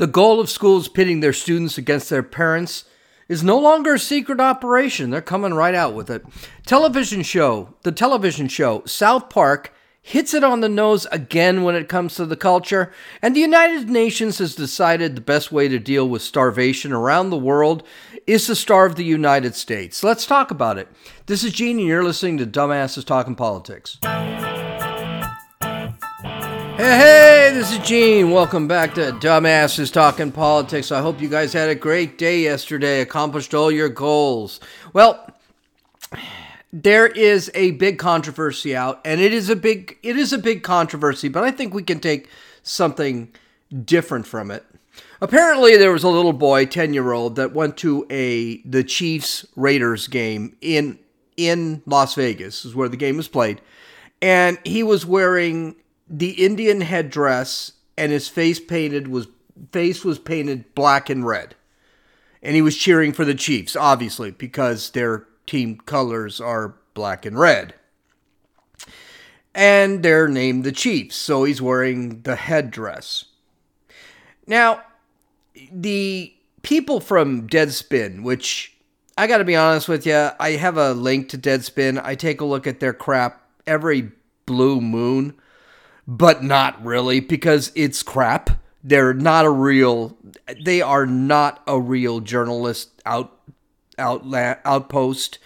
The goal of schools pitting their students against their parents is no longer a secret operation. They're coming right out with it. Television show, the television show, South Park hits it on the nose again when it comes to the culture, and the United Nations has decided the best way to deal with starvation around the world is to starve the United States. Let's talk about it. This is Gene, and you're listening to Dumbasses Talking Politics. Hey, hey, this is Gene. Welcome back to Dumbasses Talking Politics. I hope you guys had a great day yesterday, accomplished all your goals. Well, there is a big controversy out, and it is a big it is a big controversy, but I think we can take something different from it. Apparently, there was a little boy, ten year old, that went to a the Chiefs Raiders game in in Las Vegas, is where the game was played, and he was wearing the Indian headdress and his face painted was face was painted black and red. And he was cheering for the Chiefs, obviously, because their team colors are black and red. And they're named the Chiefs, so he's wearing the headdress. Now, the people from Deadspin, which I got to be honest with you, I have a link to Deadspin. I take a look at their crap every blue moon but not really because it's crap. They're not a real. They are not a real journalist out outlet outpost.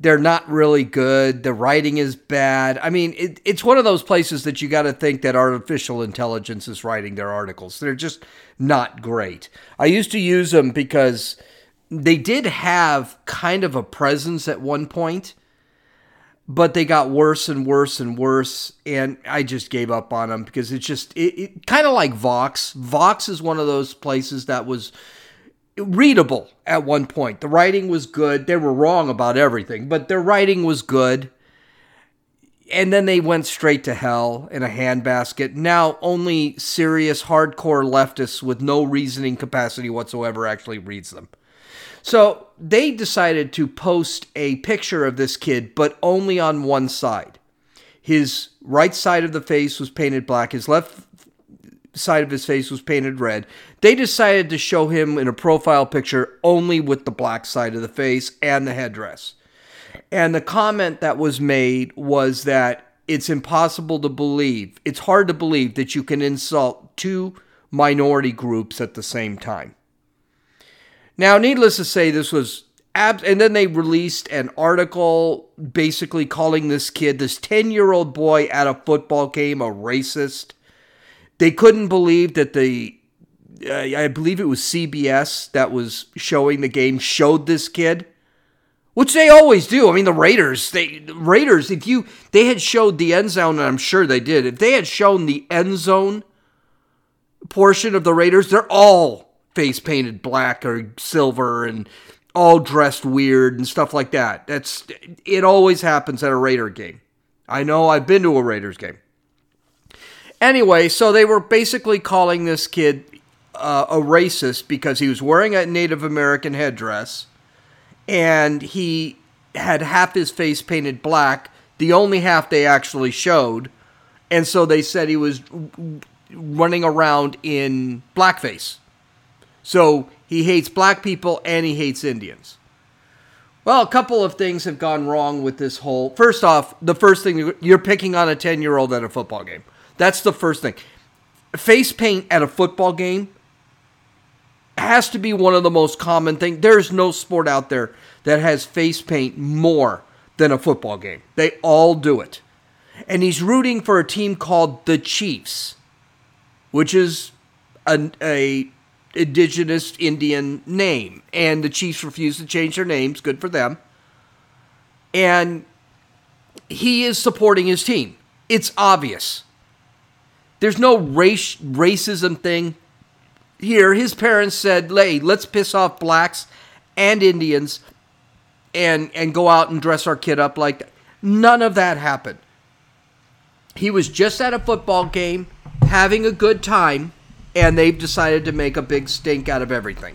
They're not really good. The writing is bad. I mean, it, it's one of those places that you got to think that artificial intelligence is writing their articles. They're just not great. I used to use them because they did have kind of a presence at one point but they got worse and worse and worse and i just gave up on them because it's just it, it kind of like vox. Vox is one of those places that was readable at one point. The writing was good. They were wrong about everything but their writing was good. And then they went straight to hell in a handbasket. Now only serious hardcore leftists with no reasoning capacity whatsoever actually reads them so they decided to post a picture of this kid, but only on one side. His right side of the face was painted black, his left side of his face was painted red. They decided to show him in a profile picture only with the black side of the face and the headdress. And the comment that was made was that it's impossible to believe, it's hard to believe that you can insult two minority groups at the same time. Now, needless to say, this was abs. And then they released an article basically calling this kid, this 10 year old boy at a football game, a racist. They couldn't believe that the, uh, I believe it was CBS that was showing the game, showed this kid. Which they always do. I mean, the Raiders, they Raiders. If you they had showed the end zone, and I'm sure they did. If they had shown the end zone portion of the Raiders, they're all face painted black or silver and all dressed weird and stuff like that. That's it always happens at a Raider game. I know I've been to a Raiders game. Anyway, so they were basically calling this kid uh, a racist because he was wearing a Native American headdress and he had half his face painted black, the only half they actually showed. And so they said he was running around in blackface. So he hates black people and he hates Indians. Well, a couple of things have gone wrong with this whole. First off, the first thing you're picking on a 10 year old at a football game. That's the first thing. Face paint at a football game has to be one of the most common things. There's no sport out there that has face paint more than a football game. They all do it. And he's rooting for a team called the Chiefs, which is a, a indigenous Indian name. And the Chiefs refused to change their names. Good for them. And he is supporting his team. It's obvious. There's no race racism thing here. His parents said, "Hey, let's piss off blacks and Indians and and go out and dress our kid up like that." None of that happened. He was just at a football game having a good time and they've decided to make a big stink out of everything.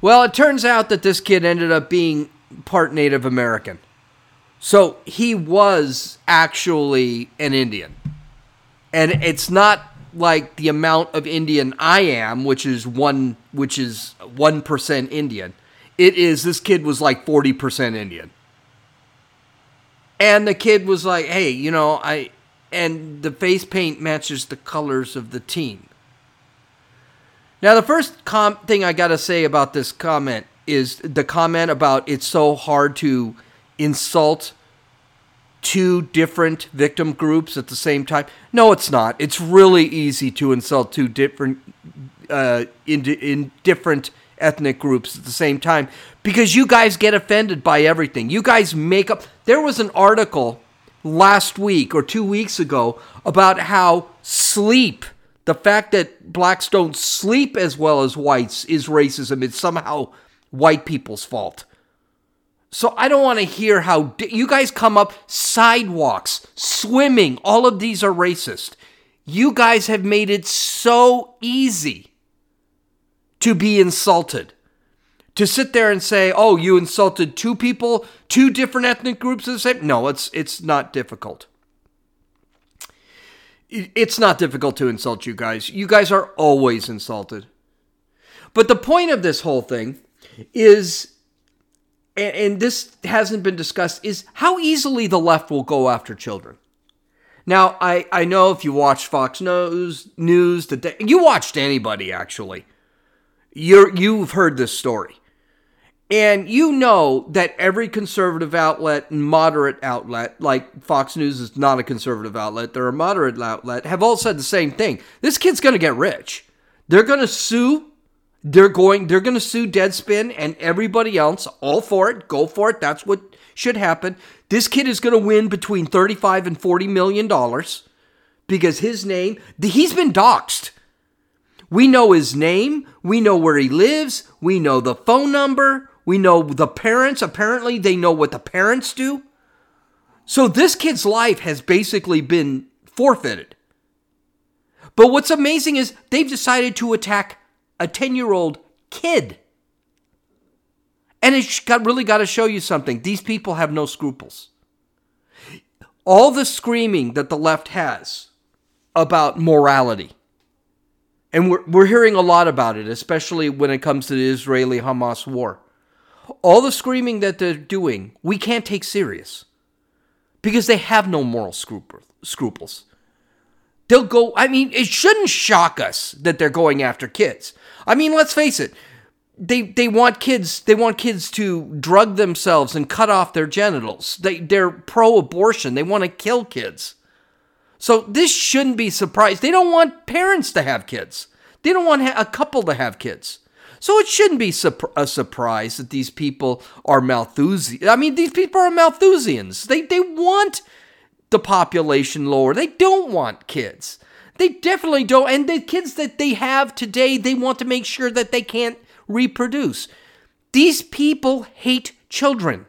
Well, it turns out that this kid ended up being part Native American. So he was actually an Indian. And it's not like the amount of Indian I am, which is one which is 1% Indian. It is this kid was like 40% Indian. And the kid was like, "Hey, you know, I and the face paint matches the colors of the team." Now, the first com- thing I got to say about this comment is the comment about it's so hard to insult two different victim groups at the same time. No, it's not. It's really easy to insult two different uh, in, in different ethnic groups at the same time because you guys get offended by everything. You guys make up. There was an article last week or two weeks ago about how sleep, the fact that blacks don't sleep as well as whites, is racism. It's somehow white people's fault. So I don't want to hear how you guys come up sidewalks, swimming, all of these are racist. You guys have made it so easy to be insulted. To sit there and say, "Oh, you insulted two people, two different ethnic groups the same." No, it's it's not difficult. It's not difficult to insult you guys. You guys are always insulted. But the point of this whole thing is and, this hasn't been discussed, is how easily the left will go after children. Now, I, I know if you watch Fox News, News, the you watched anybody actually, you're you've heard this story, and you know that every conservative outlet and moderate outlet, like Fox News, is not a conservative outlet; they're a moderate outlet, have all said the same thing. This kid's going to get rich. They're going to sue they're going they're going to sue Deadspin and everybody else. All for it. Go for it. That's what should happen. This kid is going to win between 35 and 40 million dollars because his name he's been doxxed. We know his name, we know where he lives, we know the phone number, we know the parents. Apparently they know what the parents do. So this kid's life has basically been forfeited. But what's amazing is they've decided to attack a 10 year old kid. And it's got, really got to show you something. These people have no scruples. All the screaming that the left has about morality, and we're, we're hearing a lot about it, especially when it comes to the Israeli Hamas war. All the screaming that they're doing, we can't take serious because they have no moral scruples. They'll go, I mean, it shouldn't shock us that they're going after kids. I mean, let's face it. They they want kids they want kids to drug themselves and cut off their genitals. They they're pro-abortion. They want to kill kids. So this shouldn't be surprised. They don't want parents to have kids. They don't want a couple to have kids. So it shouldn't be a surprise that these people are Malthusians. I mean, these people are Malthusians. They they want the population lower. They don't want kids. They definitely don't. And the kids that they have today, they want to make sure that they can't reproduce. These people hate children.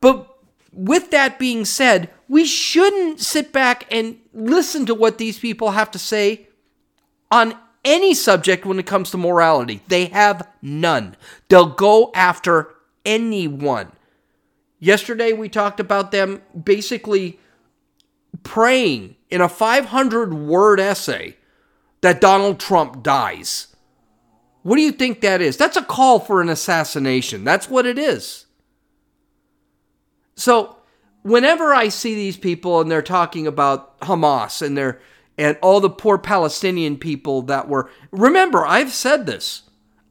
But with that being said, we shouldn't sit back and listen to what these people have to say on any subject when it comes to morality. They have none. They'll go after anyone. Yesterday, we talked about them basically praying in a 500 word essay that Donald Trump dies. What do you think that is? That's a call for an assassination. That's what it is. So, whenever I see these people and they're talking about Hamas and they're and all the poor Palestinian people that were remember, I've said this.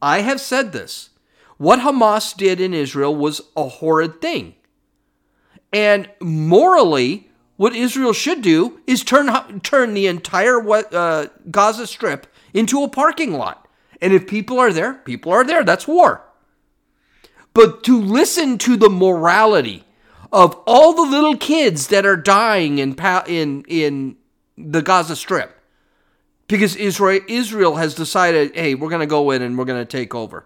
I have said this. What Hamas did in Israel was a horrid thing. And morally, what Israel should do is turn turn the entire uh, Gaza Strip into a parking lot. And if people are there, people are there. That's war. But to listen to the morality of all the little kids that are dying in in in the Gaza Strip because Israel Israel has decided, hey, we're going to go in and we're going to take over.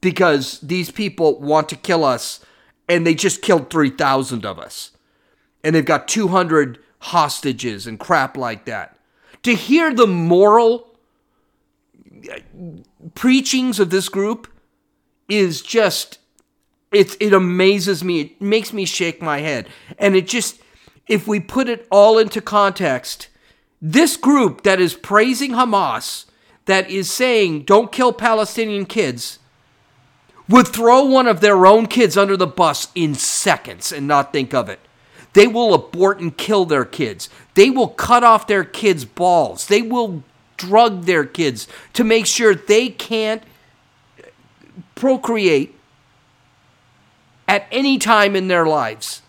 Because these people want to kill us and they just killed 3,000 of us and they've got 200 hostages and crap like that. To hear the moral uh, preachings of this group is just it it amazes me. It makes me shake my head. And it just if we put it all into context, This group that is praising Hamas, that is saying, don't kill Palestinian kids, would throw one of their own kids under the bus in seconds and not think of it. They will abort and kill their kids. They will cut off their kids' balls. They will drug their kids to make sure they can't procreate at any time in their lives.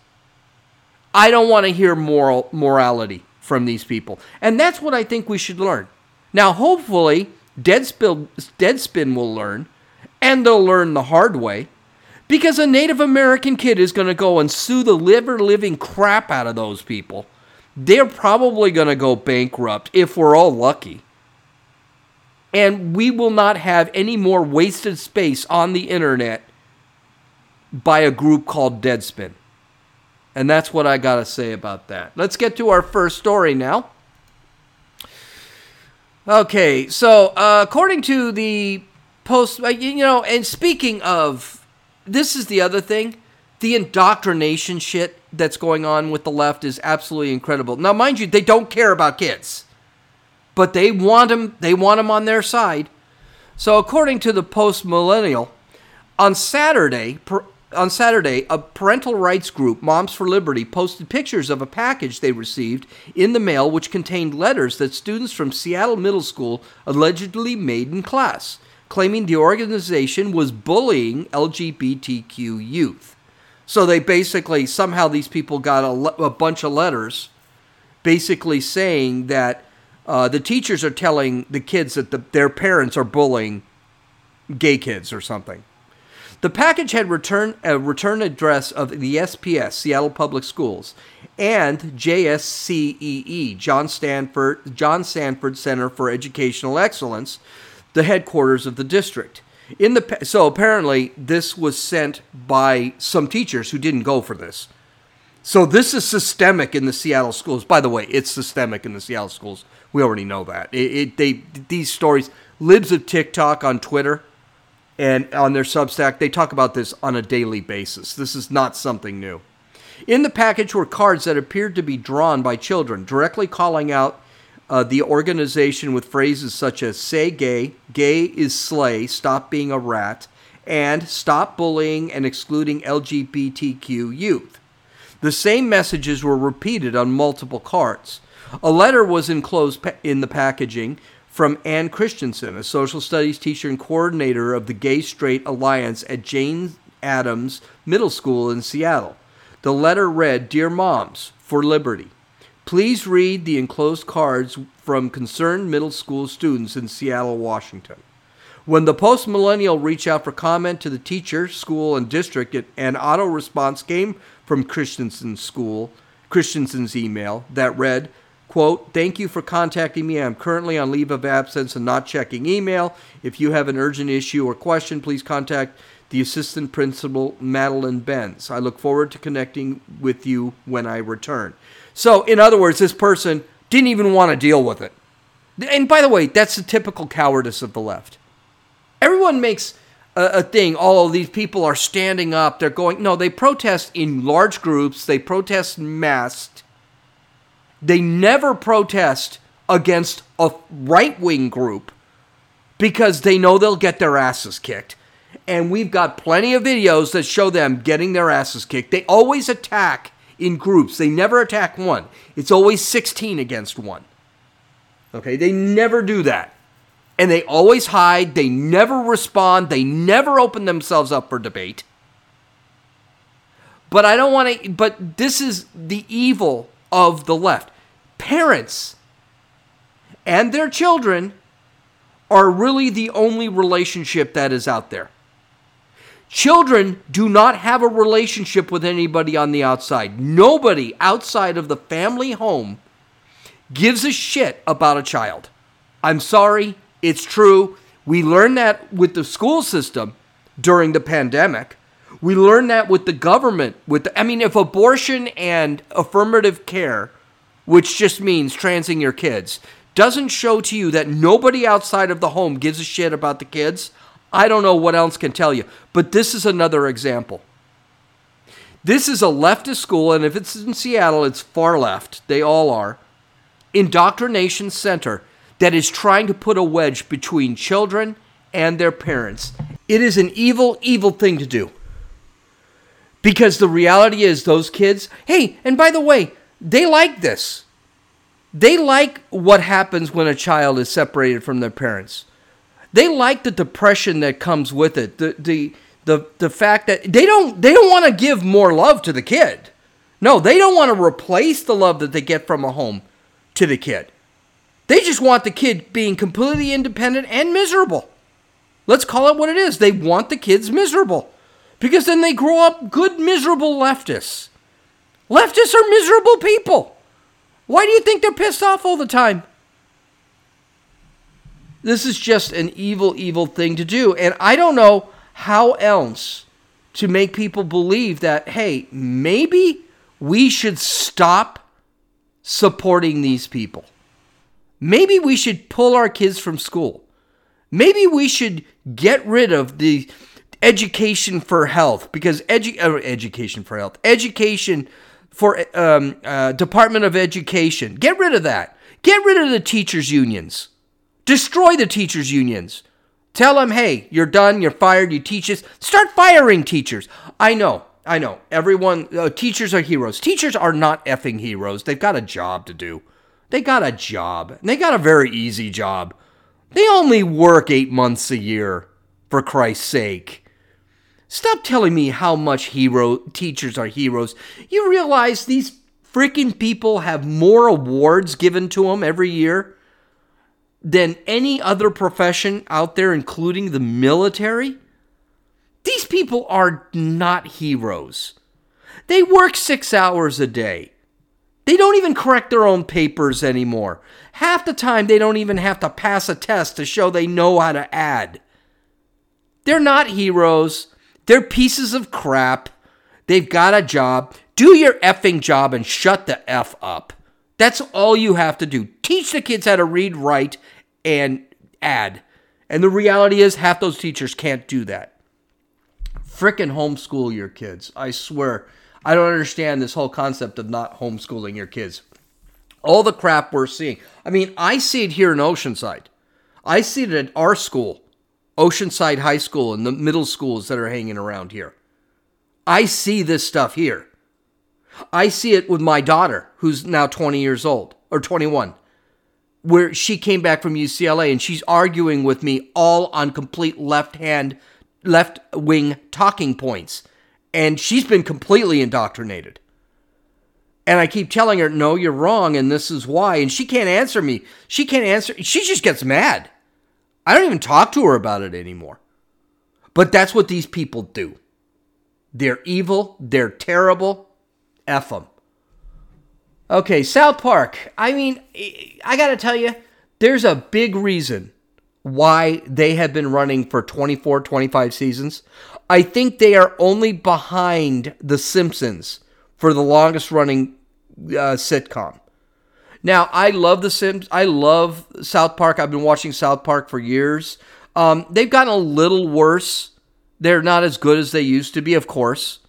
I don't want to hear moral morality from these people. And that's what I think we should learn. Now, hopefully, Deadspin, Deadspin will learn and they'll learn the hard way because a Native American kid is going to go and sue the liver living crap out of those people. They're probably going to go bankrupt if we're all lucky. And we will not have any more wasted space on the internet by a group called Deadspin. And that's what I got to say about that. Let's get to our first story now. Okay, so uh, according to the post, uh, you know, and speaking of, this is the other thing. The indoctrination shit that's going on with the left is absolutely incredible. Now, mind you, they don't care about kids, but they want them. They want them on their side. So, according to the Post Millennial, on Saturday, on Saturday, a parental rights group, Moms for Liberty, posted pictures of a package they received in the mail which contained letters that students from Seattle Middle School allegedly made in class claiming the organization was bullying LGBTQ youth. So they basically, somehow, these people got a, a bunch of letters basically saying that uh, the teachers are telling the kids that the, their parents are bullying gay kids or something. The package had return, a return address of the SPS, Seattle Public Schools, and JSCEE, John Stanford, John Sanford Center for Educational Excellence, the headquarters of the district. In the so apparently this was sent by some teachers who didn't go for this. So this is systemic in the Seattle schools. By the way, it's systemic in the Seattle schools. We already know that. It, it they these stories libs of TikTok on Twitter and on their Substack they talk about this on a daily basis. This is not something new. In the package were cards that appeared to be drawn by children, directly calling out uh, the organization with phrases such as say gay, gay is slay, stop being a rat, and stop bullying and excluding LGBTQ youth. The same messages were repeated on multiple cards. A letter was enclosed in the packaging from Ann Christensen, a social studies teacher and coordinator of the Gay Straight Alliance at Jane Addams Middle School in Seattle. The letter read Dear Moms for Liberty. Please read the enclosed cards from concerned middle school students in Seattle, Washington. When the post millennial reached out for comment to the teacher, school, and district, an auto response came from Christensen's school, Christensen's email that read, quote, Thank you for contacting me. I'm currently on leave of absence and not checking email. If you have an urgent issue or question, please contact the assistant principal, Madeline Benz. I look forward to connecting with you when I return. So, in other words, this person didn't even want to deal with it. And by the way, that's the typical cowardice of the left. Everyone makes a, thing, all of these people are standing up, they're going, no, they protest in large groups, they protest masked. They never protest against a right wing group because they know they'll get their asses kicked. And we've got plenty of videos that show them getting their asses kicked. They always attack in groups. They never attack one. It's always 16 against one. Okay, they never do that. And they always hide, they never respond, they never open themselves up for debate. But I don't want to, but this is the evil of the left. Parents and their children are really the only relationship that is out there. Children do not have a relationship with anybody on the outside. Nobody outside of the family home gives a shit about a child. I'm sorry, it's true. We learned that with the school system during the pandemic. We learned that with the government with the, I mean if abortion and affirmative care, which just means transing your kids, doesn't show to you that nobody outside of the home gives a shit about the kids, I don't know what else can tell you, but this is another example. This is a leftist school, and if it's in Seattle, it's far left. They all are. indoctrination center that is trying to put a wedge between children and their parents. It is an evil, evil thing to do. Because the reality is, those kids, hey, and by the way, they like this. They like what happens when a child is separated from their parents. They like the depression that comes with it. The, the, the, the fact that they don't, they don't want to give more love to the kid. No, they don't want to replace the love that they get from a home to the kid. They just want the kid being completely independent and miserable. Let's call it what it is. They want the kids miserable because then they grow up good, miserable leftists. Leftists are miserable people. Why do you think they're pissed off all the time? This is just an evil, evil thing to do. And I don't know how else to make people believe that, hey, maybe we should stop supporting these people. Maybe we should pull our kids from school. Maybe we should get rid of the education for health because edu- uh, education for health, education for um, uh, Department of Education. Get rid of that. Get rid of the teachers' unions. Destroy the teachers' unions. Tell them, hey, you're done, you're fired, you teach us. Start firing teachers. I know, I know. Everyone, uh, teachers are heroes. Teachers are not effing heroes. They've got a job to do. They got a job. They got a very easy job. They only work eight months a year, for Christ's sake. Stop telling me how much hero teachers are heroes. You realize these freaking people have more awards given to them every year than any other profession out there, including the military? These people are not heroes. They work six hours a day. They don't even correct their own papers anymore. Half the time, they don't even have to pass a test to show they know how to add. They're not heroes. They're pieces of crap. They've got a job. Do your effing job and shut the F up. That's all you have to do. Teach the kids how to read, write, and add. And the reality is, half those teachers can't do that. Frickin' homeschool your kids. I swear. I don't understand this whole concept of not homeschooling your kids. All the crap we're seeing. I mean, I see it here in Oceanside. I see it at our school, Oceanside High School, and the middle schools that are hanging around here. I see this stuff here. I see it with my daughter, who's now 20 years old, or 21, where she came back from UCLA and she's arguing with me all on complete left hand, left wing talking points. And she's been completely indoctrinated. And I keep telling her, no, you're wrong, and this is why. And she can't answer me. She can't answer. She just gets mad. I don't even talk to her about it anymore. But that's what these people do. They're evil. They're terrible. F them. Okay, South Park. I mean, I got to tell you, there's a big reason why they have been running for 24, 25 seasons. I think they are only behind The Simpsons for the longest running uh, sitcom. Now, I love The Sims. I love South Park. I've been watching South Park for years. Um, they've gotten a little worse. They're not as good as they used to be, of course.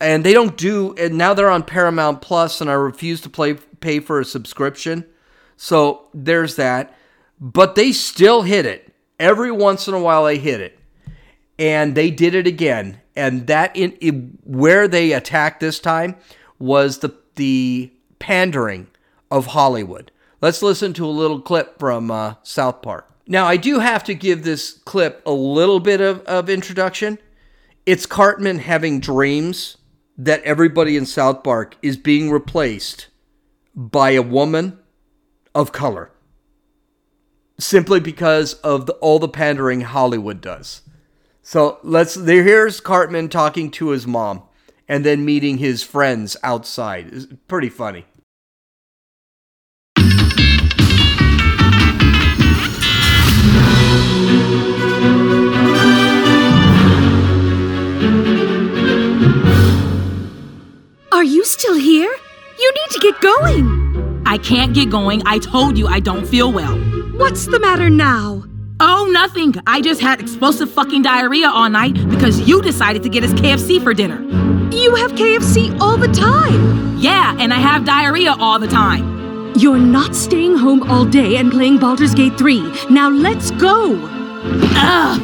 And they don't do, and now they're on Paramount Plus, and I refuse to play, pay for a subscription. So there's that. But they still hit it. Every once in a while, they hit it. And they did it again. And that, in, in where they attacked this time was the, the pandering of Hollywood. Let's listen to a little clip from uh, South Park. Now, I do have to give this clip a little bit of, of introduction. It's Cartman having dreams that everybody in South Park is being replaced by a woman of color simply because of the, all the pandering Hollywood does. So let's there here's Cartman talking to his mom and then meeting his friends outside. It's pretty funny. Are you still here? You need to get going. I can't get going. I told you I don't feel well. What's the matter now? Oh, nothing. I just had explosive fucking diarrhea all night because you decided to get us KFC for dinner. You have KFC all the time. Yeah, and I have diarrhea all the time. You're not staying home all day and playing Baldur's Gate 3. Now let's go! Ugh!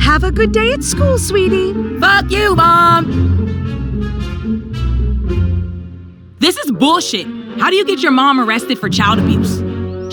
Have a good day at school, sweetie. Fuck you, Mom! This is bullshit. How do you get your mom arrested for child abuse?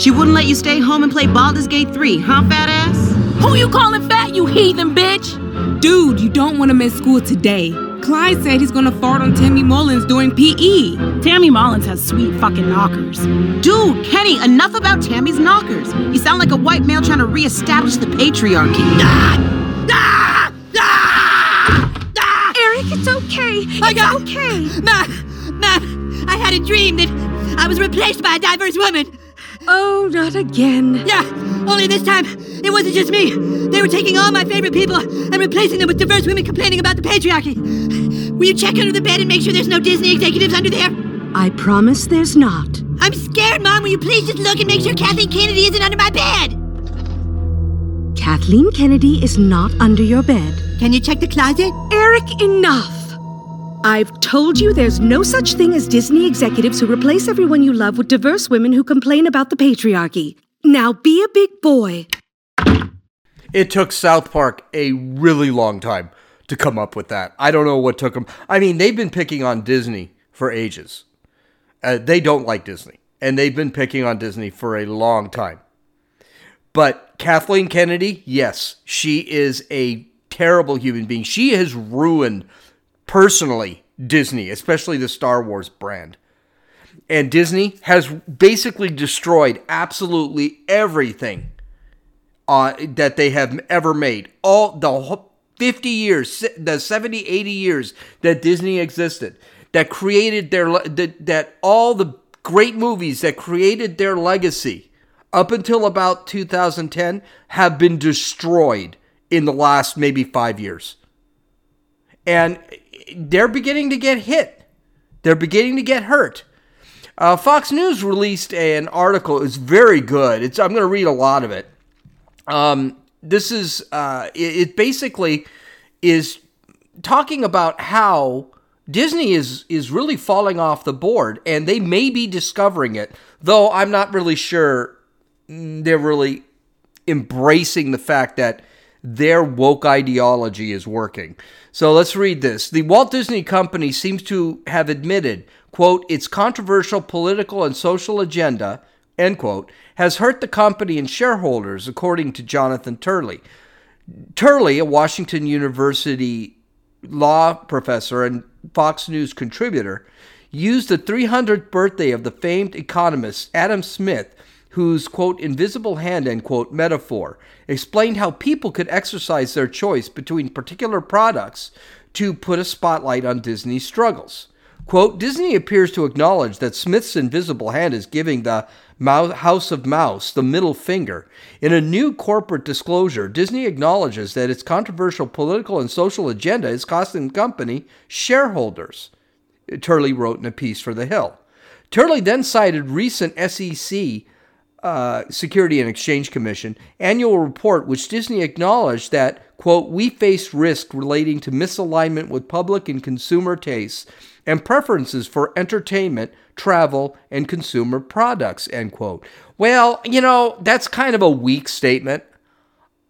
She wouldn't let you stay home and play Baldur's Gate 3, huh, fat ass? Who you calling fat, you heathen bitch? Dude, you don't want to miss school today. Clyde said he's gonna fart on Tammy Mullins during PE. Tammy Mullins has sweet fucking knockers. Dude, Kenny, enough about Tammy's knockers. You sound like a white male trying to reestablish the patriarchy. Ah! Ah! Ah! Ah! Eric, it's okay. I it's got- okay. Mom, Mom, I had a dream that I was replaced by a diverse woman. Oh, not again. Yeah, only this time it wasn't just me. They were taking all my favorite people and replacing them with diverse women complaining about the patriarchy. Will you check under the bed and make sure there's no Disney executives under there? I promise there's not. I'm scared, Mom. Will you please just look and make sure Kathleen Kennedy isn't under my bed? Kathleen Kennedy is not under your bed. Can you check the closet? Eric, enough! I've told you there's no such thing as Disney executives who replace everyone you love with diverse women who complain about the patriarchy. Now be a big boy. It took South Park a really long time to come up with that. I don't know what took them. I mean, they've been picking on Disney for ages. Uh, they don't like Disney, and they've been picking on Disney for a long time. But Kathleen Kennedy, yes, she is a terrible human being. She has ruined personally Disney, especially the Star Wars brand. And Disney has basically destroyed absolutely everything uh, that they have ever made. All the 50 years, the 70, 80 years that Disney existed, that created their, that, that all the great movies that created their legacy up until about 2010 have been destroyed in the last maybe five years. And they're beginning to get hit. They're beginning to get hurt. Uh, Fox News released an article. It's very good. It's I'm going to read a lot of it. Um, this is uh, it, it basically is talking about how Disney is is really falling off the board, and they may be discovering it. Though I'm not really sure they're really embracing the fact that their woke ideology is working. So let's read this. The Walt Disney Company seems to have admitted, quote, its controversial political and social agenda, end quote, has hurt the company and shareholders, according to Jonathan Turley. Turley, a Washington University law professor and Fox News contributor, used the 300th birthday of the famed economist Adam Smith, whose, quote, invisible hand, end quote, metaphor explained how people could exercise their choice between particular products to put a spotlight on Disney's struggles. Quote, Disney appears to acknowledge that Smith's invisible hand is giving the House of Mouse the middle finger. In a new corporate disclosure, Disney acknowledges that its controversial political and social agenda is costing the company shareholders. Turley wrote in a piece for The Hill. Turley then cited recent SEC uh, Security and Exchange Commission annual report, which Disney acknowledged that, quote, we face risk relating to misalignment with public and consumer tastes and preferences for entertainment, travel, and consumer products, end quote. Well, you know, that's kind of a weak statement.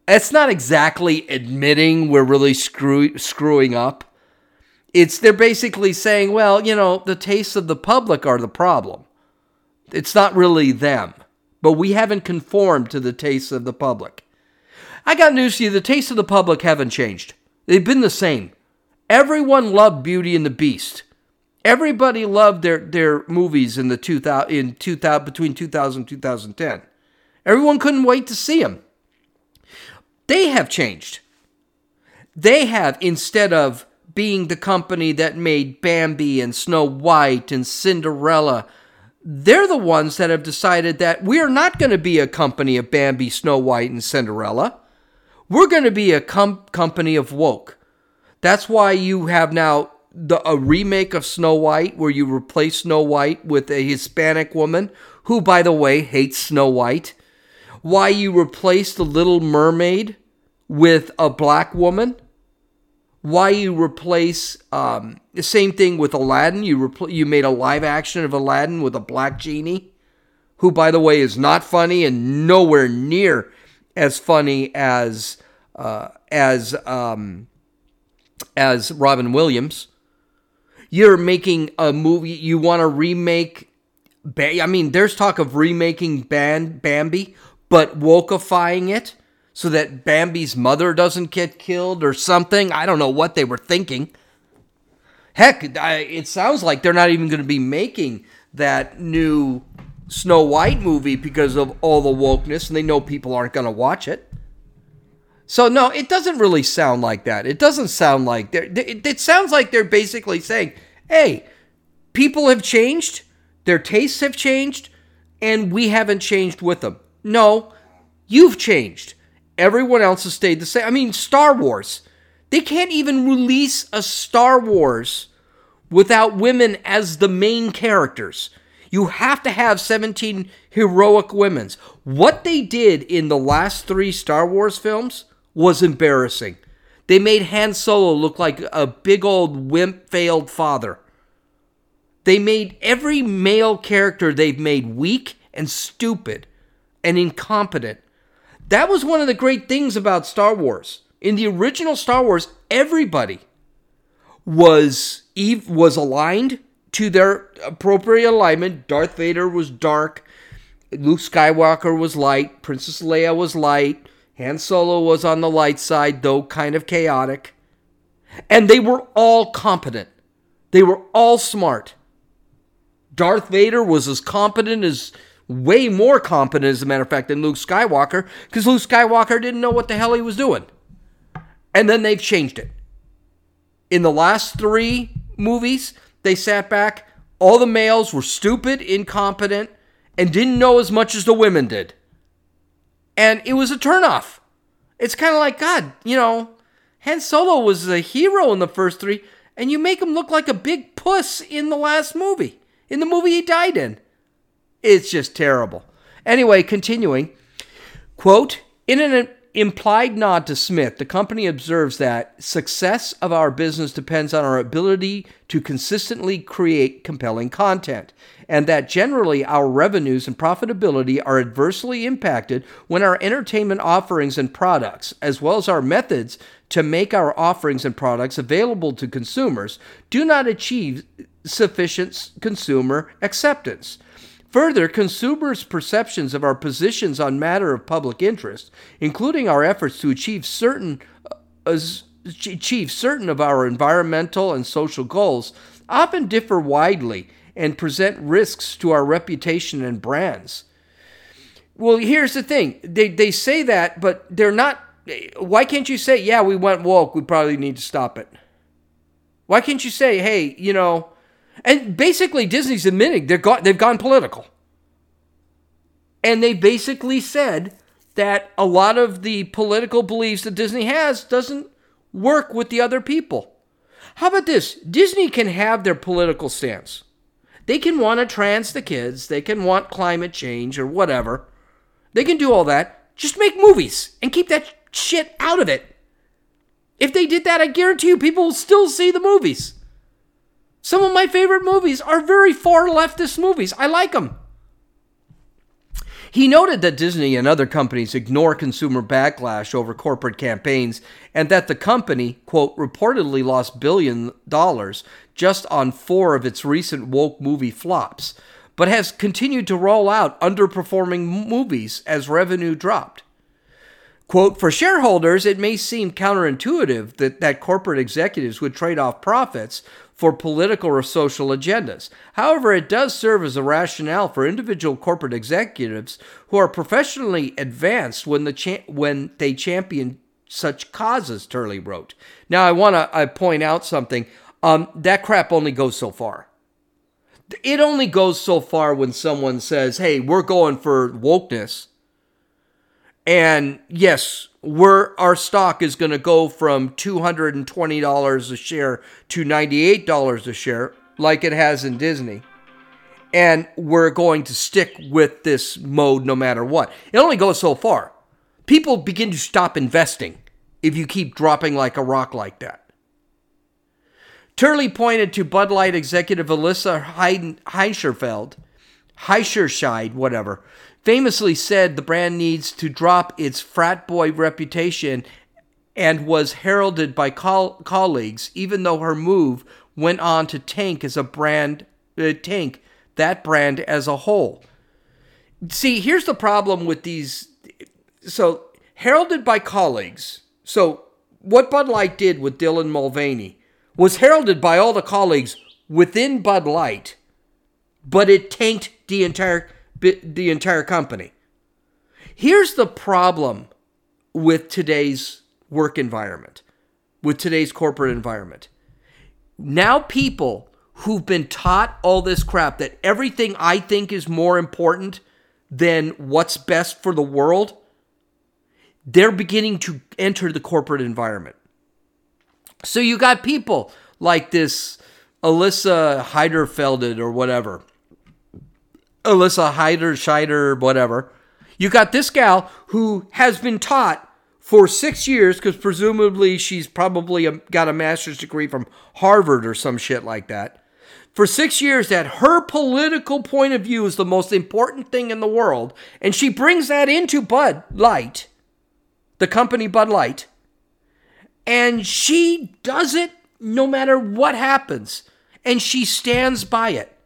It's not exactly admitting we're really screw- screwing up. It's they're basically saying, well, you know, the tastes of the public are the problem. It's not really them, but we haven't conformed to the tastes of the public. I got news to you: the tastes of the public haven't changed. They've been the same. Everyone loved Beauty and the Beast. Everybody loved their, their movies in the 2000 in 2000 between 2000 and 2010. Everyone couldn't wait to see them. They have changed. They have instead of being the company that made Bambi and Snow White and Cinderella, they're the ones that have decided that we're not going to be a company of Bambi, Snow White, and Cinderella. We're going to be a com- company of woke. That's why you have now the, a remake of Snow White where you replace Snow White with a Hispanic woman who, by the way, hates Snow White. Why you replace the Little Mermaid with a black woman why you replace um, the same thing with Aladdin. You repl- you made a live action of Aladdin with a black genie, who, by the way, is not funny and nowhere near as funny as uh, as um, as Robin Williams. You're making a movie. You want to remake. Ba- I mean, there's talk of remaking Ban- Bambi, but wokeifying it so that Bambi's mother doesn't get killed or something. I don't know what they were thinking. Heck, I, it sounds like they're not even going to be making that new Snow White movie because of all the wokeness, and they know people aren't going to watch it. So no, it doesn't really sound like that. It doesn't sound like they're. It, it sounds like they're basically saying, "Hey, people have changed, their tastes have changed, and we haven't changed with them." No, you've changed. Everyone else has stayed the same. I mean, Star Wars. They can't even release a Star Wars without women as the main characters. You have to have 17 heroic women. What they did in the last three Star Wars films was embarrassing. They made Han Solo look like a big old wimp failed father. They made every male character they've made weak and stupid and incompetent. That was one of the great things about Star Wars. In the original Star Wars, everybody was Eve was aligned to their appropriate alignment. Darth Vader was dark, Luke Skywalker was light, Princess Leia was light, Han Solo was on the light side, though kind of chaotic. And they were all competent. They were all smart. Darth Vader was as competent as way more competent, as a matter of fact, than Luke Skywalker, because Luke Skywalker didn't know what the hell he was doing. And then they've changed it. In the last three movies, they sat back. All the males were stupid, incompetent, and didn't know as much as the women did. And it was a turnoff. It's kind of like, God, you know, Han Solo was a hero in the first three, and you make him look like a big puss in the last movie, in the movie he died in. It's just terrible. Anyway, continuing. Quote, in an implied nod to Smith, the company observes that success of our business depends on our ability to consistently create compelling content, and that generally our revenues and profitability are adversely impacted when our entertainment offerings and products, as well as our methods to make our offerings and products available to consumers, do not achieve sufficient consumer acceptance. Further, consumers' perceptions of our positions on matter of public interest, including our efforts to achieve certain uh, achieve certain of our environmental and social goals, often differ widely and present risks to our reputation and brands. Well, here's the thing. They they say that, but they're not why can't you say, "Yeah, we went woke, we probably need to stop it." Why can't you say, "Hey, you know, and basically, Disney's admitting they've gone political. And they basically said that a lot of the political beliefs that Disney has doesn't work with the other people. How about this? Disney can have their political stance. They can want to trans the kids, they can want climate change or whatever. They can do all that. Just make movies and keep that shit out of it. If they did that, I guarantee you people will still see the movies. Some of my favorite movies are very far leftist movies. I like them. He noted that Disney and other companies ignore consumer backlash over corporate campaigns and that the company, quote, reportedly lost billion dollars just on four of its recent woke movie flops, but has continued to roll out underperforming movies as revenue dropped. Quote, for shareholders, it may seem counterintuitive that, that corporate executives would trade off profits for political or social agendas. However, it does serve as a rationale for individual corporate executives who are professionally advanced when, the cha- when they champion such causes, Turley wrote. Now, I want to I point out something. Um, that crap only goes so far. It only goes so far when someone says, hey, we're going for wokeness and yes, we're our stock is going to go from $220 a share to $98 a share like it has in Disney. And we're going to stick with this mode no matter what. It only goes so far. People begin to stop investing if you keep dropping like a rock like that. Turley pointed to Bud Light executive Alissa Hein- Heinscherfeld, Heischerscheid, whatever, famously said the brand needs to drop its frat boy reputation and was heralded by col- colleagues, even though her move went on to tank as a brand, uh, tank that brand as a whole. See, here's the problem with these. So, heralded by colleagues. So, what Bud Light did with Dylan Mulvaney was heralded by all the colleagues within Bud Light, but it tanked the entire the entire company. Here's the problem with today's work environment, with today's corporate environment. Now people who've been taught all this crap that everything I think is more important than what's best for the world, they're beginning to enter the corporate environment. So you got people like this Alissa Heiderfelded or whatever. Alissa Heider, Scheider, whatever. You got this gal who has been taught for six years, because presumably she's probably a, got a master's degree from Harvard or some shit like that. For six years, that her political point of view is the most important thing in the world, and she brings that into Bud Light, the company Bud Light, and she does it no matter what happens, and she stands by it.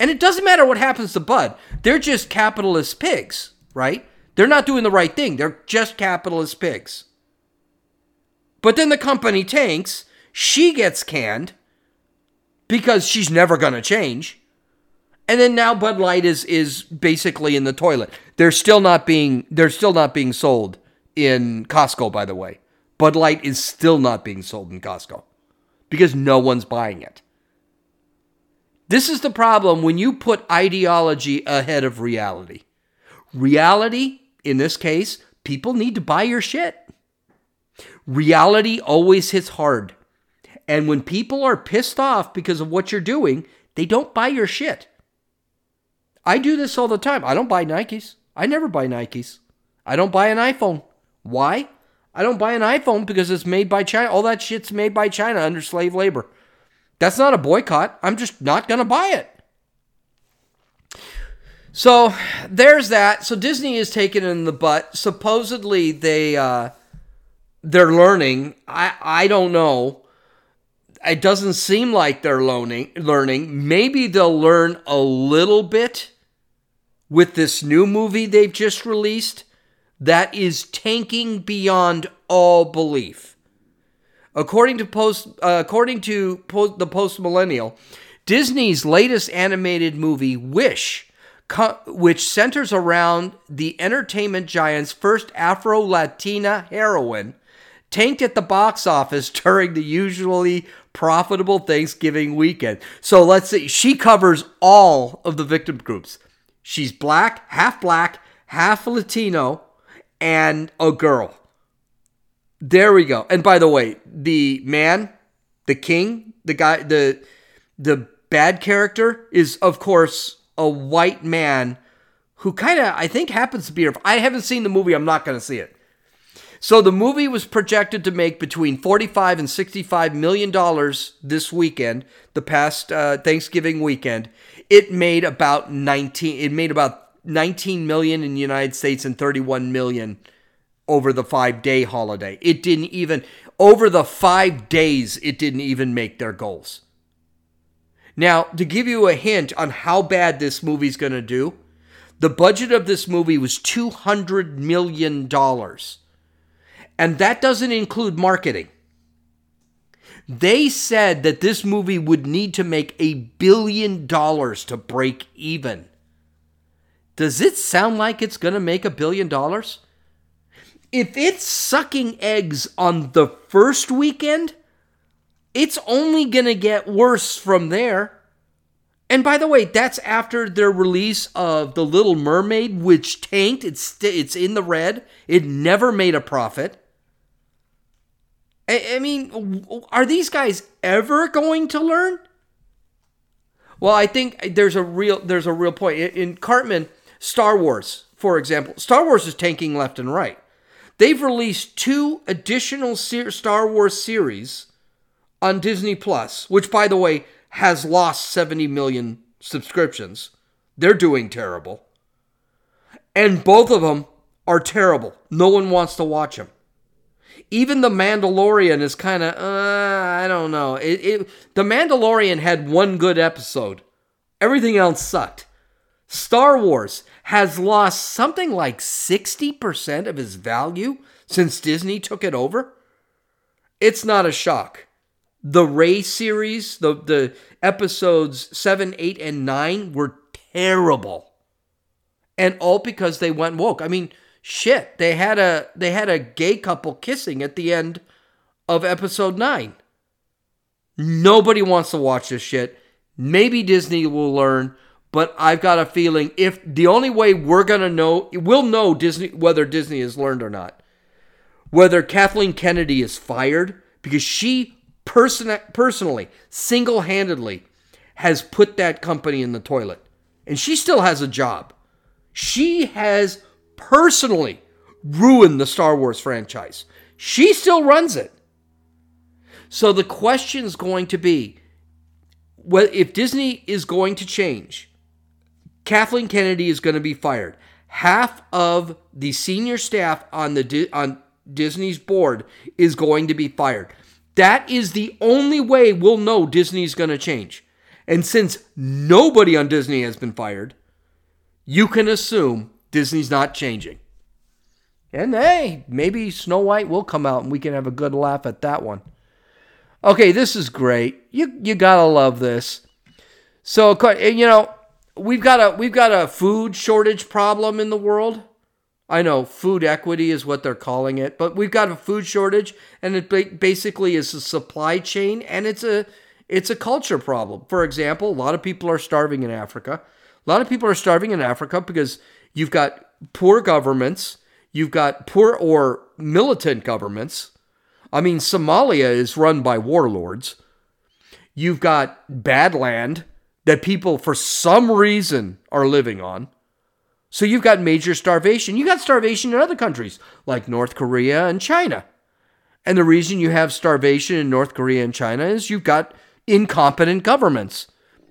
And it doesn't matter what happens to Bud, they're just capitalist pigs, right? They're not doing the right thing, they're just capitalist pigs. But then the company tanks, she gets canned because she's never going to change. And then now Bud Light is is basically in the toilet. They're still not being they're still not being sold in Costco by the way. Bud Light is still not being sold in Costco because no one's buying it. This is the problem when you put ideology ahead of reality. Reality, in this case, people need to buy your shit. Reality always hits hard. And when people are pissed off because of what you're doing, they don't buy your shit. I do this all the time. I don't buy Nikes. I never buy Nikes. I don't buy an iPhone. Why? I don't buy an iPhone because it's made by China. All that shit's made by China under slave labor. That's not a boycott. I'm just not going to buy it. So there's that. So Disney is taken in the butt. Supposedly they uh, they're learning. I I don't know. It doesn't seem like they're learning. Learning. Maybe they'll learn a little bit with this new movie they've just released that is tanking beyond all belief. According to post, uh, according to the post millennial, Disney's latest animated movie, Wish, co- which centers around the entertainment giant's first Afro Latina heroine, tanked at the box office during the usually profitable Thanksgiving weekend. So let's see, she covers all of the victim groups. She's black, half black, half Latino, and a girl. There we go. And by the way, the man, the king, the guy, the the bad character is of course a white man who kind of I think happens to be. I haven't seen the movie. I'm not going to see it. So the movie was projected to make between 45 and 65 million dollars this weekend, the past uh, Thanksgiving weekend. It made about 19. It made about 19 million in the United States and 31 million over the five day holiday. It didn't even, over the five days, it didn't even make their goals. Now, to give you a hint on how bad this movie's going to do, the budget of this movie was $200 million. And that doesn't include marketing. They said that this movie would need to make a billion dollars to break even. Does it sound like it's going to make a billion dollars? If it's sucking eggs on the first weekend, it's only going to get worse from there. And by the way, that's after their release of The Little Mermaid, which tanked. It's it's in the red. It never made a profit. I, I mean, are these guys ever going to learn? Well, I think there's a real there's a real point in Cartman. Star Wars, for example, Star Wars is tanking left and right. They've released two additional Star Wars series on Disney Plus, which by the way has lost 70 million subscriptions. They're doing terrible. And both of them are terrible. No one wants to watch them. Even The Mandalorian is kind of, uh, I don't know. It, it, the Mandalorian had one good episode, everything else sucked. Star Wars has lost something like 60% of its value since Disney took it over. It's not a shock. The Rey series, the, the episodes 7, 8, and 9 were terrible. And all because they went woke. I mean, shit, they had a they had a gay couple kissing at the end of episode 9. Nobody wants to watch this shit. Maybe Disney will learn, but I've got a feeling if the only way we're going to know, we'll know Disney whether Disney has learned or not. Whether Kathleen Kennedy is fired because she person, personally, single handedly, has put that company in the toilet. And she still has a job. She has personally ruined the Star Wars franchise. She still runs it. So the question is going to be well, if Disney is going to change, Kathleen Kennedy is going to be fired. Half of the senior staff on the on Disney's board is going to be fired. That is the only way we'll know Disney's going to change. And since nobody on Disney has been fired, you can assume Disney's not changing. And hey, maybe Snow White will come out and we can have a good laugh at that one. Okay, this is great. You you gotta love this. So you know we've got a we've got a food shortage problem in the world. I know food equity is what they're calling it, but we've got a food shortage, and it basically is a supply chain, and it's a it's a culture problem. For example, a lot of people are starving in Africa. A lot of people are starving in Africa because you've got poor governments, you've got poor or militant governments. I mean, Somalia is run by warlords. You've got bad land that people, for some reason, are living on. So you've got major starvation. You got starvation in other countries like North Korea and China. And the reason you have starvation in North Korea and China is you've got incompetent governments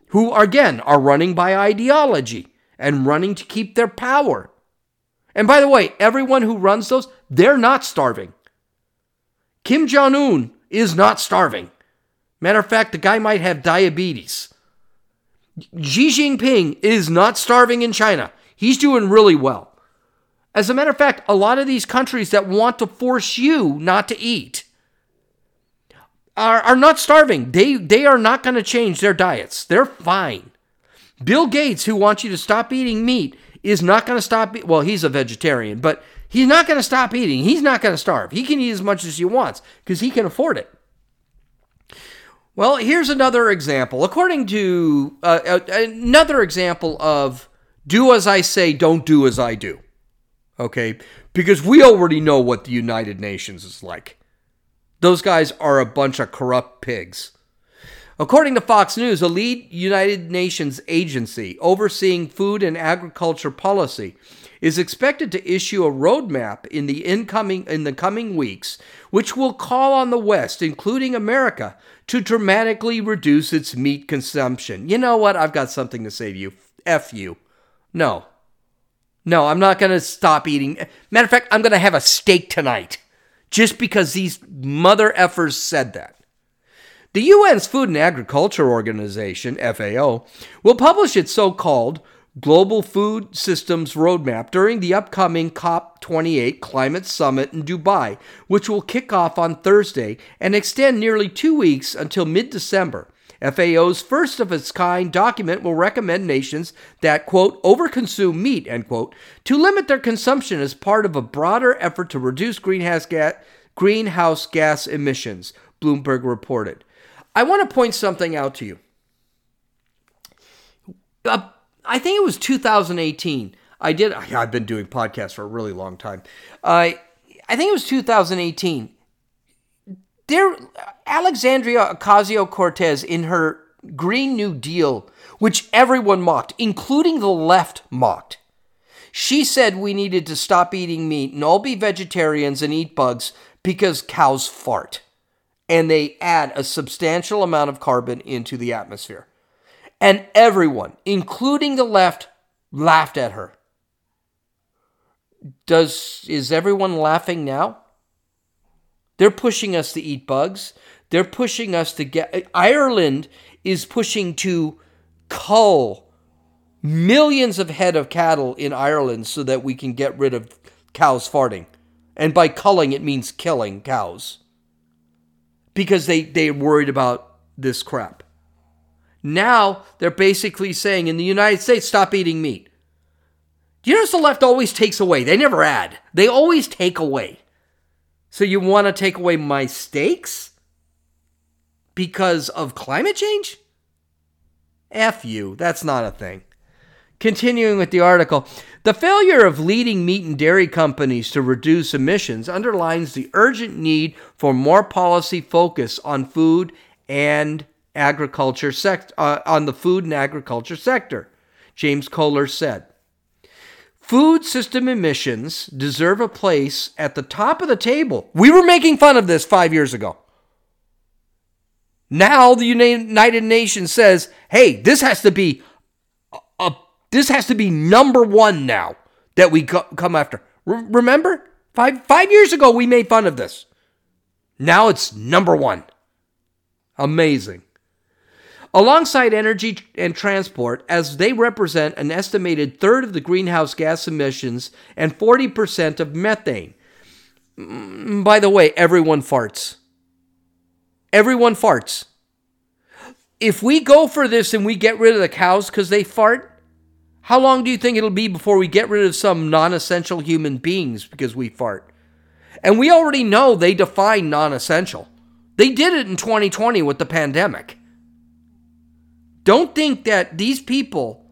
who, again, are running by ideology and running to keep their power. And by the way, everyone who runs those, they're not starving. Kim Jong un is not starving. Matter of fact, the guy might have diabetes. Xi Jinping is not starving in China. He's doing really well. As a matter of fact, a lot of these countries that want to force you not to eat are, are not starving. They, they are not going to change their diets. They're fine. Bill Gates, who wants you to stop eating meat, is not going to stop. Well, he's a vegetarian, but he's not going to stop eating. He's not going to starve. He can eat as much as he wants because he can afford it. Well, here's another example. According to uh, uh, another example of do as I say, don't do as I do. Okay? Because we already know what the United Nations is like. Those guys are a bunch of corrupt pigs. According to Fox News, a lead United Nations agency overseeing food and agriculture policy is expected to issue a roadmap in the incoming in the coming weeks, which will call on the West, including America, to dramatically reduce its meat consumption. You know what? I've got something to say to you. F you. No. No, I'm not going to stop eating. Matter of fact, I'm going to have a steak tonight just because these mother effers said that. The UN's Food and Agriculture Organization, FAO, will publish its so called Global Food Systems Roadmap during the upcoming COP28 Climate Summit in Dubai, which will kick off on Thursday and extend nearly two weeks until mid December. FAO's first of its kind document will recommend nations that, quote, overconsume meat, end quote, to limit their consumption as part of a broader effort to reduce greenhouse gas, greenhouse gas emissions, Bloomberg reported. I want to point something out to you. I think it was 2018. I did. I've been doing podcasts for a really long time. I uh, I think it was 2018 there, Alexandria Ocasio Cortez, in her Green New Deal, which everyone mocked, including the left mocked, she said we needed to stop eating meat and all be vegetarians and eat bugs because cows fart. and they add a substantial amount of carbon into the atmosphere. And everyone, including the left, laughed at her. Does is everyone laughing now? They're pushing us to eat bugs. They're pushing us to get Ireland is pushing to cull millions of head of cattle in Ireland so that we can get rid of cows farting. And by culling it means killing cows. Because they they're worried about this crap. Now they're basically saying in the United States stop eating meat. Do you notice the left always takes away? They never add. They always take away. So you want to take away my steaks? Because of climate change? F you. That's not a thing. Continuing with the article, the failure of leading meat and dairy companies to reduce emissions underlines the urgent need for more policy focus on food and agriculture sect- uh, on the food and agriculture sector. James Kohler said, Food system emissions deserve a place at the top of the table. We were making fun of this five years ago. Now the United Nations says, "Hey, this has to be a, a this has to be number one now that we co- come after." R- remember, five five years ago we made fun of this. Now it's number one. Amazing alongside energy and transport, as they represent an estimated third of the greenhouse gas emissions and 40% of methane. Mm, by the way, everyone farts. Everyone farts. If we go for this and we get rid of the cows because they fart, how long do you think it'll be before we get rid of some non essential human beings because we fart? And we already know they define non essential. They did it in 2020 with the pandemic. Don't think that these people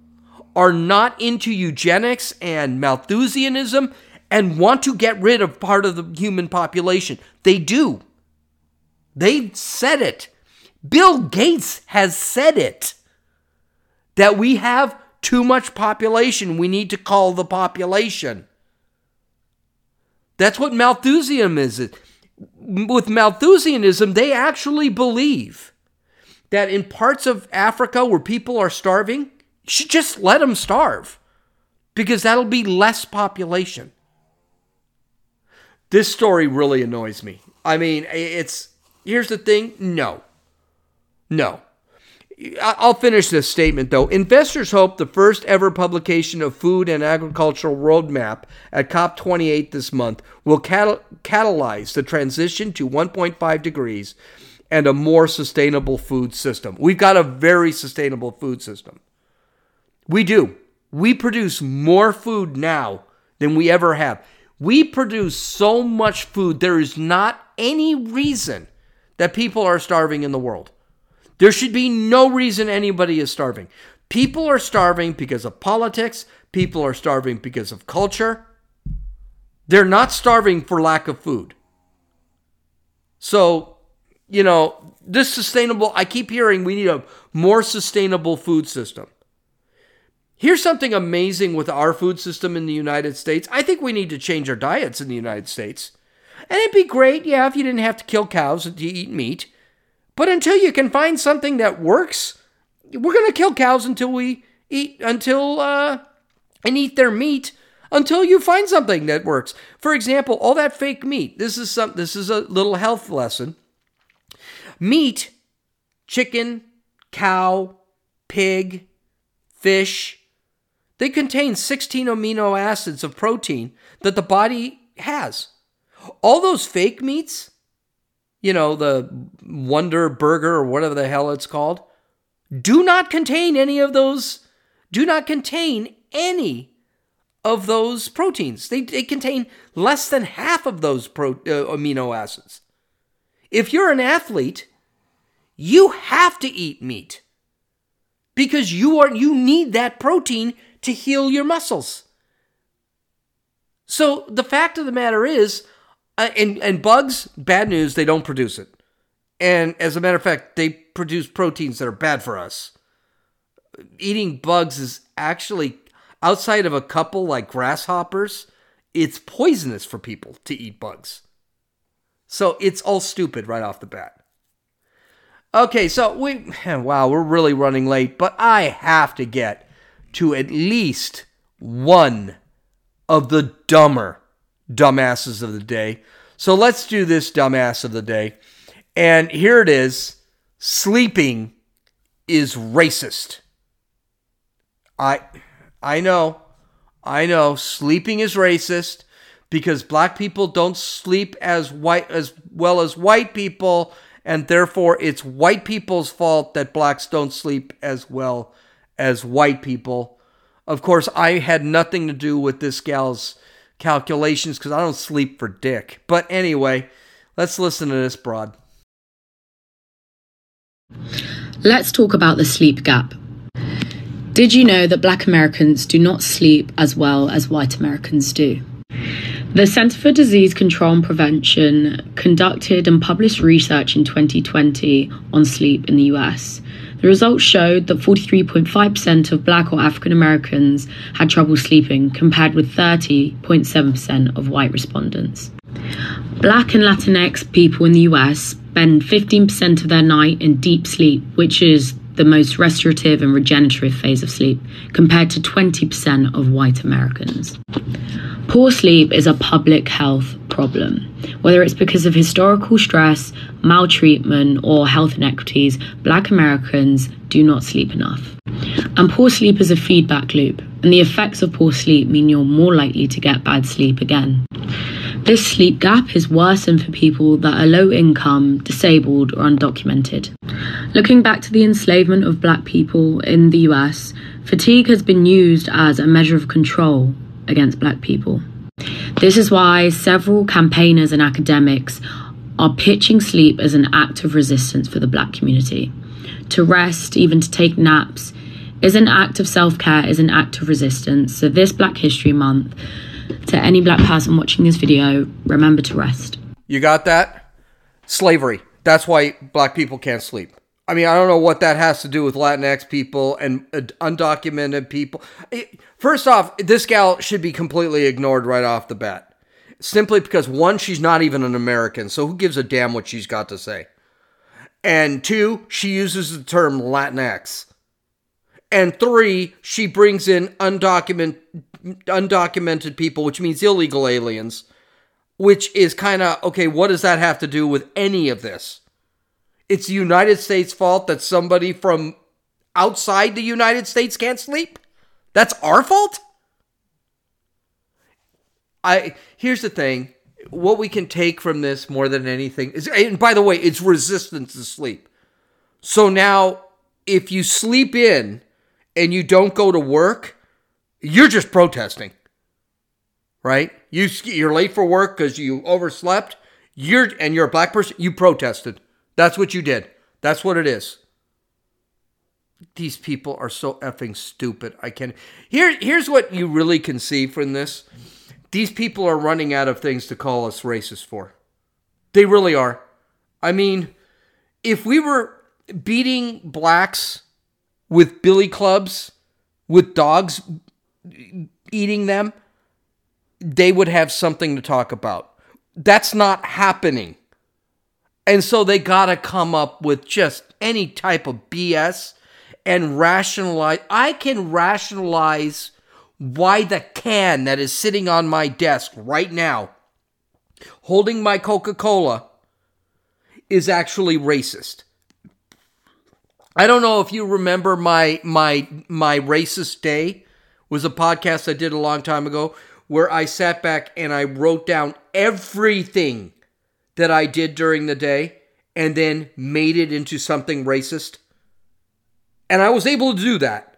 are not into eugenics and Malthusianism and want to get rid of part of the human population. They do. They said it. Bill Gates has said it. That we have too much population. We need to call the population. That's what Malthusianism is. With Malthusianism, they actually believe that in parts of Africa where people are starving, should just let them starve because that'll be less population. This story really annoys me. I mean, it's here's the thing no. No. I'll finish this statement though. Investors hope the first ever publication of Food and Agricultural Roadmap at COP28 this month will catalyze the transition to 1.5 degrees and a more sustainable food system. We've got a very sustainable food system. We do. We produce more food now than we ever have. We produce so much food, there is not any reason that people are starving in the world. There should be no reason anybody is starving. People are starving because of politics, people are starving because of culture. They're not starving for lack of food. So you know, this sustainable, I keep hearing we need a more sustainable food system. Here's something amazing with our food system in the United States. I think we need to change our diets in the United States. And it'd be great, yeah, if you didn't have to kill cows to eat meat. But until you can find something that works, we're going to kill cows until we eat, until, uh, and eat their meat until you find something that works. For example, all that fake meat. This is some, this is a little health lesson. Meat, chicken, cow, pig, fish, they contain 16 amino acids of protein that the body has. All those fake meats, you know, the Wonder Burger or whatever the hell it's called, do not contain any of those, do not contain any of those proteins. They, they contain less than half of those pro, uh, amino acids. If you're an athlete, you have to eat meat because you are you need that protein to heal your muscles. So the fact of the matter is, uh, and and bugs, bad news, they don't produce it. And as a matter of fact, they produce proteins that are bad for us. Eating bugs is actually outside of a couple like grasshoppers, it's poisonous for people to eat bugs. So it's all stupid right off the bat. Okay, so we wow, we're really running late, but I have to get to at least one of the dumber dumbasses of the day. So let's do this dumbass of the day. And here it is. Sleeping is racist. I I know. I know sleeping is racist because black people don't sleep as white as well as white people and therefore it's white people's fault that blacks don't sleep as well as white people. Of course, I had nothing to do with this gal's calculations because I don't sleep for dick. But anyway, let's listen to this broad. Let's talk about the sleep gap. Did you know that black Americans do not sleep as well as white Americans do? The Center for Disease Control and Prevention conducted and published research in 2020 on sleep in the US. The results showed that 43.5% of black or African Americans had trouble sleeping, compared with 30.7% of white respondents. Black and Latinx people in the US spend 15% of their night in deep sleep, which is the most restorative and regenerative phase of sleep, compared to 20% of white Americans. Poor sleep is a public health problem. Whether it's because of historical stress, maltreatment, or health inequities, black Americans do not sleep enough. And poor sleep is a feedback loop, and the effects of poor sleep mean you're more likely to get bad sleep again. This sleep gap is worsened for people that are low income, disabled, or undocumented. Looking back to the enslavement of black people in the US, fatigue has been used as a measure of control against black people. This is why several campaigners and academics are pitching sleep as an act of resistance for the black community. To rest, even to take naps, is an act of self care, is an act of resistance. So, this Black History Month, to any black person watching this video, remember to rest. You got that? Slavery. That's why black people can't sleep. I mean, I don't know what that has to do with Latinx people and uh, undocumented people. First off, this gal should be completely ignored right off the bat. Simply because, one, she's not even an American, so who gives a damn what she's got to say? And two, she uses the term Latinx. And three, she brings in undocumented undocumented people, which means illegal aliens, which is kind of okay, what does that have to do with any of this? It's the United States' fault that somebody from outside the United States can't sleep? That's our fault? I here's the thing. What we can take from this more than anything is and by the way, it's resistance to sleep. So now if you sleep in and you don't go to work, you're just protesting. Right? You you're late for work cuz you overslept. You're and you're a black person, you protested. That's what you did. That's what it is. These people are so effing stupid. I can Here here's what you really can see from this. These people are running out of things to call us racist for. They really are. I mean, if we were beating blacks with billy clubs, with dogs eating them, they would have something to talk about. That's not happening. And so they got to come up with just any type of BS and rationalize. I can rationalize why the can that is sitting on my desk right now, holding my Coca Cola, is actually racist. I don't know if you remember my my my racist day was a podcast I did a long time ago where I sat back and I wrote down everything that I did during the day and then made it into something racist. And I was able to do that.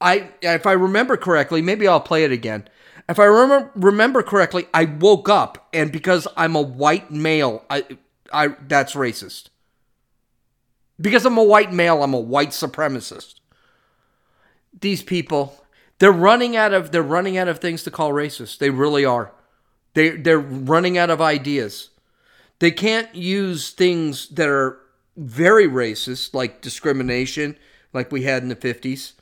I if I remember correctly, maybe I'll play it again. If I remember remember correctly, I woke up and because I'm a white male, I I that's racist. Because I'm a white male, I'm a white supremacist. These people, they're running out of they're running out of things to call racist. They really are. They they're running out of ideas. They can't use things that are very racist, like discrimination, like we had in the 50s,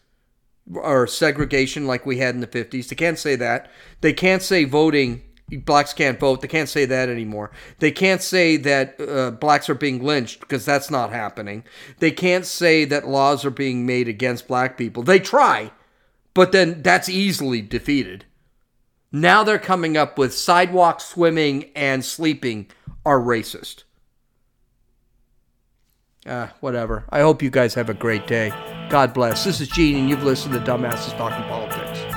or segregation, like we had in the 50s. They can't say that. They can't say voting blacks can't vote. They can't say that anymore. They can't say that uh, blacks are being lynched because that's not happening. They can't say that laws are being made against black people. They try, but then that's easily defeated. Now they're coming up with sidewalk swimming and sleeping are racist. Uh, whatever. I hope you guys have a great day. God bless. This is Gene, and you've listened to Dumbasses Talking Politics.